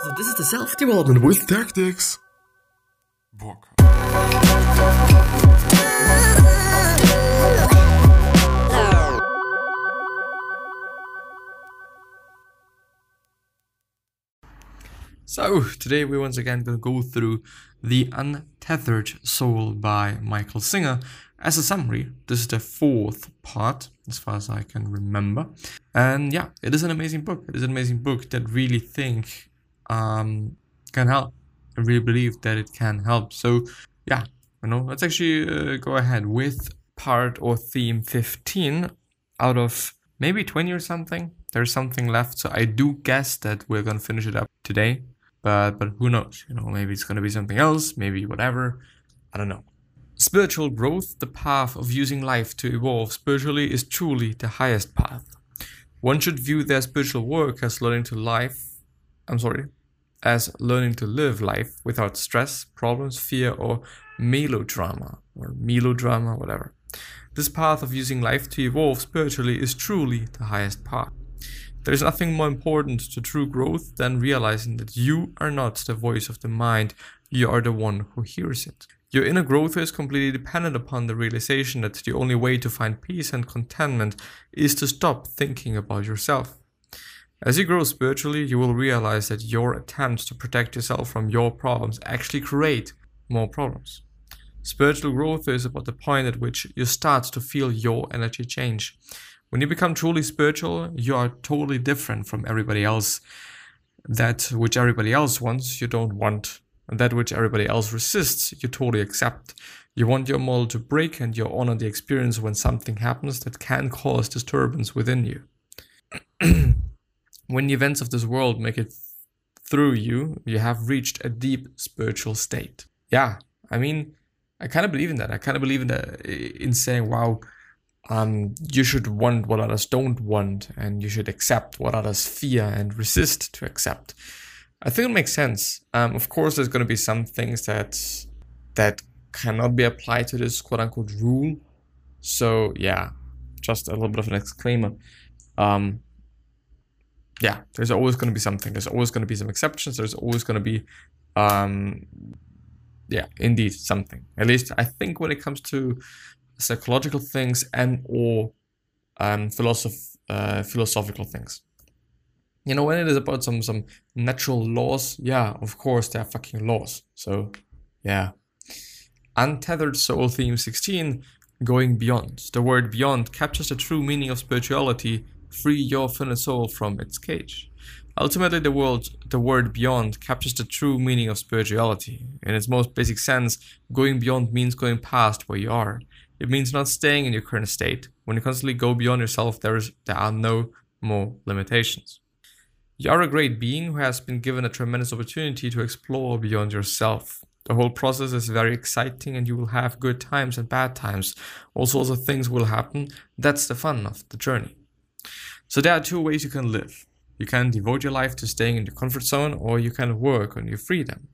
So this is the self-development with tactics. Book. So, today we're once again going to go through The Untethered Soul by Michael Singer. As a summary, this is the fourth part, as far as I can remember. And yeah, it is an amazing book. It is an amazing book that really think um, can help. I really believe that it can help. So yeah, you know, let's actually uh, go ahead with part or theme 15 out of maybe 20 or something. There's something left. So I do guess that we're going to finish it up today. But but who knows? You know, maybe it's going to be something else, maybe whatever. I don't know. Spiritual growth, the path of using life to evolve spiritually, is truly the highest path. One should view their spiritual work as learning to life. I'm sorry, as learning to live life without stress, problems, fear, or melodrama, or melodrama, whatever. This path of using life to evolve spiritually is truly the highest path. There is nothing more important to true growth than realizing that you are not the voice of the mind, you are the one who hears it. Your inner growth is completely dependent upon the realization that the only way to find peace and contentment is to stop thinking about yourself. As you grow spiritually, you will realize that your attempts to protect yourself from your problems actually create more problems. Spiritual growth is about the point at which you start to feel your energy change. When you become truly spiritual, you are totally different from everybody else. That which everybody else wants, you don't want and that which everybody else resists, you totally accept. You want your model to break and you honor the experience when something happens that can cause disturbance within you. when the events of this world make it through you, you have reached a deep spiritual state. Yeah, I mean, I kind of believe in that. I kind of believe in that in saying, wow, um, you should want what others don't want, and you should accept what others fear and resist to accept. I think it makes sense. Um, of course, there's going to be some things that that cannot be applied to this quote unquote rule. So yeah, just a little bit of an disclaimer. Um, yeah, there's always going to be something. There's always going to be some exceptions. There's always going to be, um, yeah, indeed something. At least I think when it comes to psychological things and or um, philosoph- uh, philosophical things you know, when it is about some some natural laws, yeah, of course they are fucking laws. So, yeah. Untethered Soul Theme 16, Going Beyond. The word beyond captures the true meaning of spirituality. Free your finite soul from its cage. Ultimately, the word, the word beyond captures the true meaning of spirituality. In its most basic sense, going beyond means going past where you are. It means not staying in your current state. When you constantly go beyond yourself, there, is, there are no more limitations. You are a great being who has been given a tremendous opportunity to explore beyond yourself. The whole process is very exciting and you will have good times and bad times. All sorts of things will happen. That's the fun of the journey. So there are two ways you can live. You can devote your life to staying in your comfort zone or you can work on your freedom.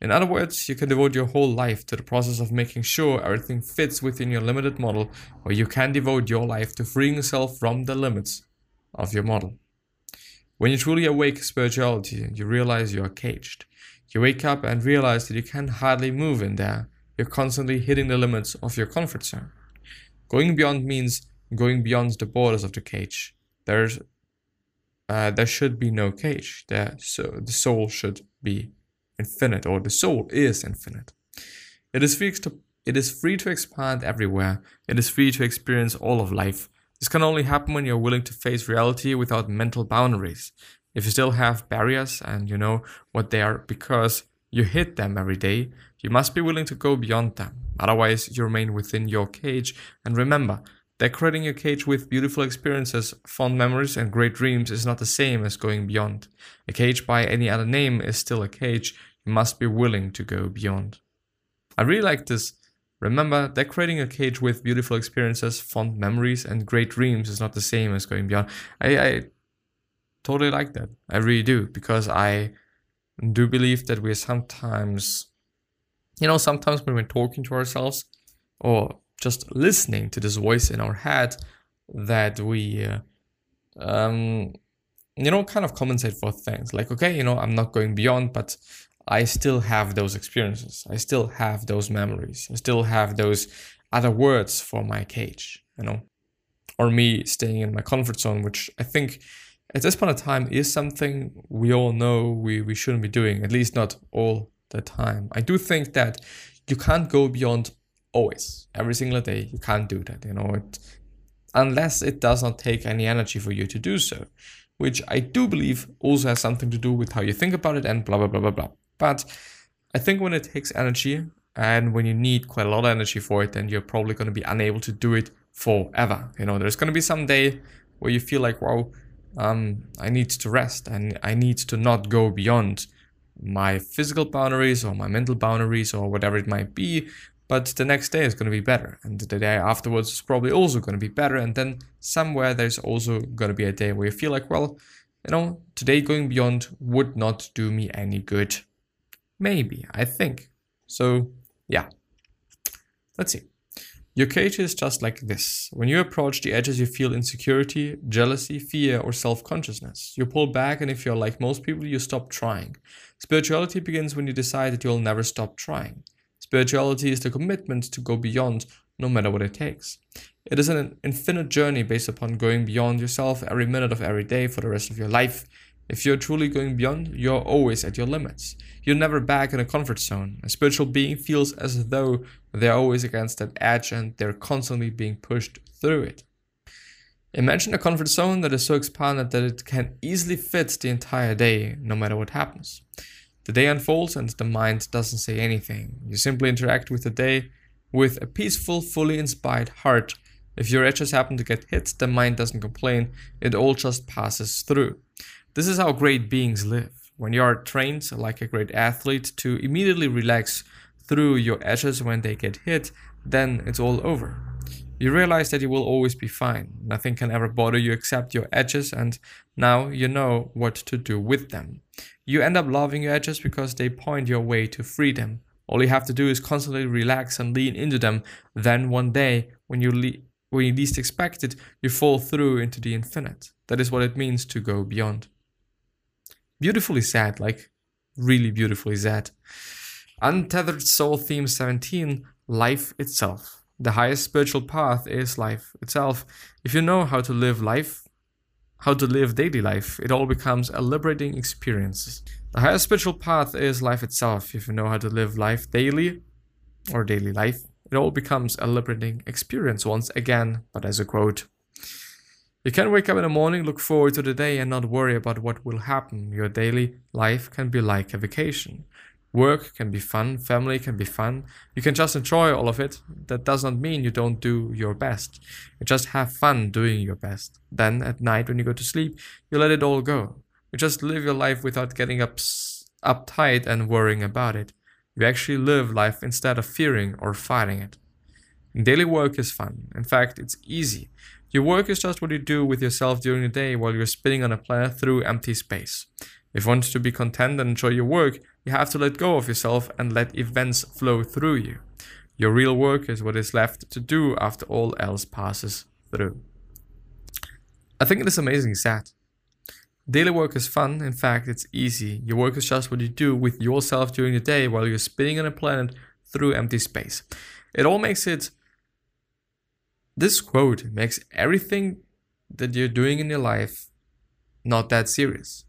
In other words, you can devote your whole life to the process of making sure everything fits within your limited model, or you can devote your life to freeing yourself from the limits of your model. When you truly awake spirituality, you realize you are caged. You wake up and realize that you can hardly move in there. You're constantly hitting the limits of your comfort zone. Going beyond means going beyond the borders of the cage. There's uh, there should be no cage. There, so the soul should be infinite, or the soul is infinite. It is free to it is free to expand everywhere. It is free to experience all of life this can only happen when you're willing to face reality without mental boundaries. If you still have barriers and you know what they are because you hit them every day, you must be willing to go beyond them. Otherwise, you remain within your cage. And remember, decorating your cage with beautiful experiences, fond memories, and great dreams is not the same as going beyond. A cage by any other name is still a cage. You must be willing to go beyond. I really like this Remember, decorating a cage with beautiful experiences, fond memories, and great dreams is not the same as going beyond. I, I totally like that. I really do, because I do believe that we're sometimes, you know, sometimes when we're talking to ourselves or just listening to this voice in our head, that we, uh, um, you know, kind of compensate for things. Like, okay, you know, I'm not going beyond, but I still have those experiences. I still have those memories. I still have those other words for my cage, you know, or me staying in my comfort zone, which I think at this point of time is something we all know we, we shouldn't be doing, at least not all the time. I do think that you can't go beyond always, every single day. You can't do that, you know, it, unless it does not take any energy for you to do so, which I do believe also has something to do with how you think about it and blah, blah, blah, blah, blah. But I think when it takes energy and when you need quite a lot of energy for it, then you're probably going to be unable to do it forever. You know, there's going to be some day where you feel like, wow, um, I need to rest and I need to not go beyond my physical boundaries or my mental boundaries or whatever it might be. But the next day is going to be better, and the day afterwards is probably also going to be better. And then somewhere there's also going to be a day where you feel like, well, you know, today going beyond would not do me any good. Maybe, I think. So, yeah. Let's see. Your cage is just like this. When you approach the edges, you feel insecurity, jealousy, fear, or self consciousness. You pull back, and if you're like most people, you stop trying. Spirituality begins when you decide that you'll never stop trying. Spirituality is the commitment to go beyond no matter what it takes. It is an infinite journey based upon going beyond yourself every minute of every day for the rest of your life. If you're truly going beyond, you're always at your limits. You're never back in a comfort zone. A spiritual being feels as though they're always against that edge and they're constantly being pushed through it. Imagine a comfort zone that is so expanded that it can easily fit the entire day, no matter what happens. The day unfolds and the mind doesn't say anything. You simply interact with the day with a peaceful, fully inspired heart. If your edges happen to get hit, the mind doesn't complain, it all just passes through. This is how great beings live. When you are trained like a great athlete to immediately relax through your edges when they get hit, then it's all over. You realize that you will always be fine. Nothing can ever bother you except your edges, and now you know what to do with them. You end up loving your edges because they point your way to freedom. All you have to do is constantly relax and lean into them. Then one day, when you le- when you least expect it, you fall through into the infinite. That is what it means to go beyond beautifully sad, like really beautifully sad. Untethered Soul Theme 17 Life Itself. The highest spiritual path is life itself. If you know how to live life, how to live daily life, it all becomes a liberating experience. The highest spiritual path is life itself. If you know how to live life daily or daily life, it all becomes a liberating experience once again, but as a quote. You can wake up in the morning, look forward to the day, and not worry about what will happen. Your daily life can be like a vacation. Work can be fun, family can be fun. You can just enjoy all of it. That does not mean you don't do your best. You just have fun doing your best. Then at night when you go to sleep, you let it all go. You just live your life without getting up uptight and worrying about it. You actually live life instead of fearing or fighting it. Daily work is fun. In fact, it's easy. Your work is just what you do with yourself during the day while you're spinning on a planet through empty space. If you want to be content and enjoy your work, you have to let go of yourself and let events flow through you. Your real work is what is left to do after all else passes through. I think it is amazing sad. Daily work is fun, in fact, it's easy. Your work is just what you do with yourself during the day while you're spinning on a planet through empty space. It all makes it this quote makes everything that you're doing in your life not that serious.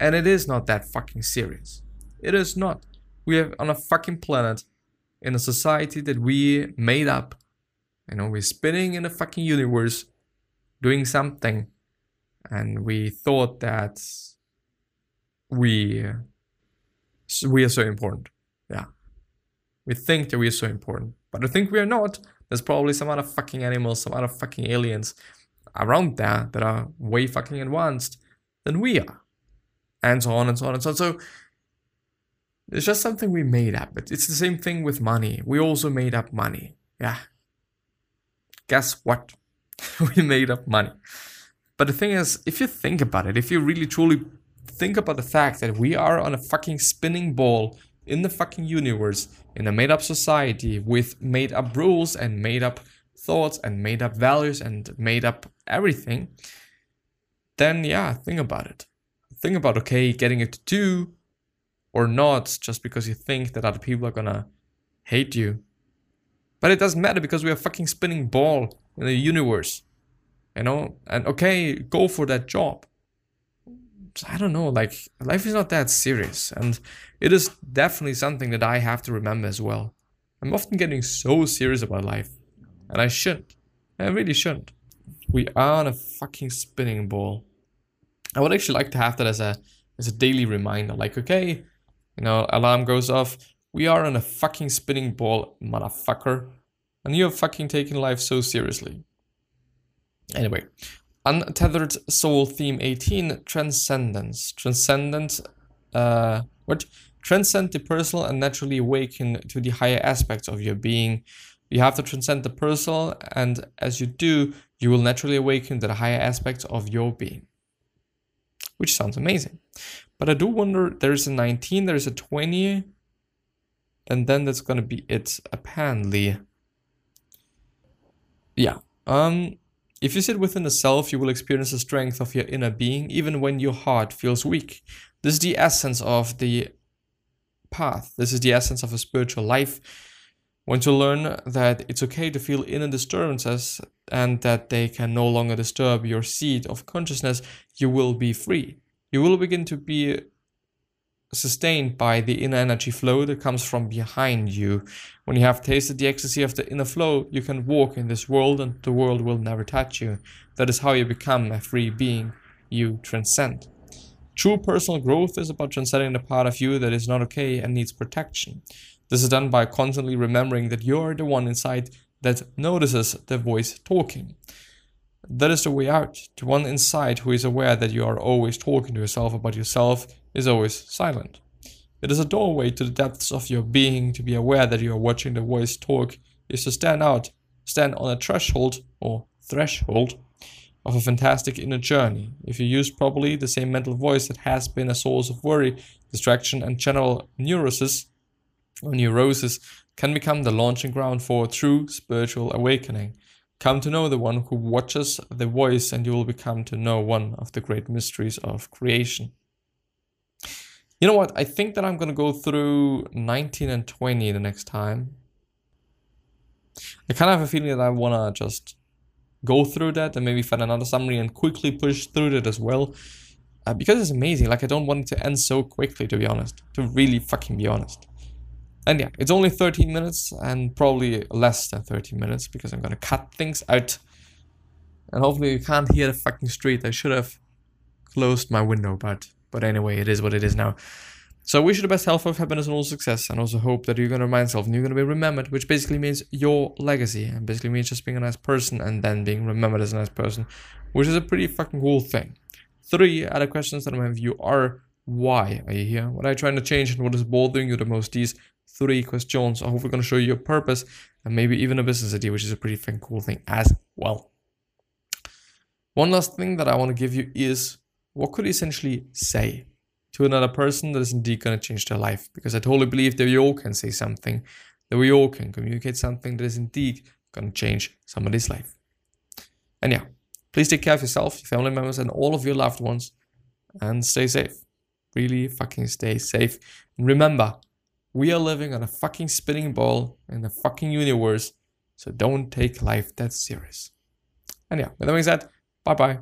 And it is not that fucking serious. It is not. We are on a fucking planet in a society that we made up. You know, we're spinning in a fucking universe doing something. And we thought that we we are so important. Yeah. We think that we are so important. But I think we are not. There's probably some other fucking animals, some other fucking aliens around there that are way fucking advanced than we are. And so on and so on and so on. So it's just something we made up. It's the same thing with money. We also made up money. Yeah. Guess what? we made up money. But the thing is, if you think about it, if you really truly think about the fact that we are on a fucking spinning ball in the fucking universe, in a made up society with made up rules and made up thoughts and made up values and made up everything, then yeah, think about it. Think about okay, getting it to tattoo or not just because you think that other people are gonna hate you. But it doesn't matter because we are fucking spinning ball in the universe. You know? And okay, go for that job. I don't know, like life is not that serious. And it is definitely something that I have to remember as well. I'm often getting so serious about life. And I shouldn't. I really shouldn't. We are on a fucking spinning ball. I would actually like to have that as a as a daily reminder. Like, okay, you know, alarm goes off. We are on a fucking spinning ball, motherfucker. And you're fucking taking life so seriously. Anyway, Untethered Soul Theme 18 Transcendence. Transcendent, uh, what? Transcend the personal and naturally awaken to the higher aspects of your being. You have to transcend the personal, and as you do, you will naturally awaken to the higher aspects of your being. Which sounds amazing. But I do wonder there's a 19, there's a 20, and then that's gonna be it, apparently. Yeah. Um if you sit within the self, you will experience the strength of your inner being, even when your heart feels weak. This is the essence of the path. This is the essence of a spiritual life. Once you learn that it's okay to feel inner disturbances and that they can no longer disturb your seat of consciousness, you will be free. You will begin to be sustained by the inner energy flow that comes from behind you. When you have tasted the ecstasy of the inner flow, you can walk in this world and the world will never touch you. That is how you become a free being. You transcend. True personal growth is about transcending the part of you that is not okay and needs protection. This is done by constantly remembering that you're the one inside that notices the voice talking. That is the way out. To one inside who is aware that you are always talking to yourself about yourself is always silent. It is a doorway to the depths of your being to be aware that you are watching the voice talk is to stand out, stand on a threshold or threshold of a fantastic inner journey. If you use properly the same mental voice that has been a source of worry, distraction, and general neurosis neurosis can become the launching ground for a true spiritual awakening. Come to know the one who watches the voice, and you will become to know one of the great mysteries of creation. You know what? I think that I'm going to go through 19 and 20 the next time. I kind of have a feeling that I want to just go through that and maybe find another summary and quickly push through that as well. Uh, because it's amazing. Like, I don't want it to end so quickly, to be honest. To really fucking be honest. And yeah, it's only 13 minutes and probably less than 13 minutes because I'm gonna cut things out. And hopefully you can't hear the fucking street. I should have closed my window, but but anyway, it is what it is now. So I wish you the best health, of happiness, and all success, and also hope that you're gonna remind yourself and you're gonna be remembered, which basically means your legacy, and basically means just being a nice person and then being remembered as a nice person, which is a pretty fucking cool thing. Three other questions that I'm have you are why are you here? What are you trying to change and what is bothering you the most? These three questions. I hope we're going to show you a purpose and maybe even a business idea, which is a pretty fun, cool thing as well. One last thing that I want to give you is what could you essentially say to another person that is indeed going to change their life? Because I totally believe that we all can say something, that we all can communicate something that is indeed going to change somebody's life. And yeah, please take care of yourself, your family members, and all of your loved ones, and stay safe. Really fucking stay safe. And remember, we are living on a fucking spinning ball in the fucking universe, so don't take life that serious. And yeah, with that being said, bye bye.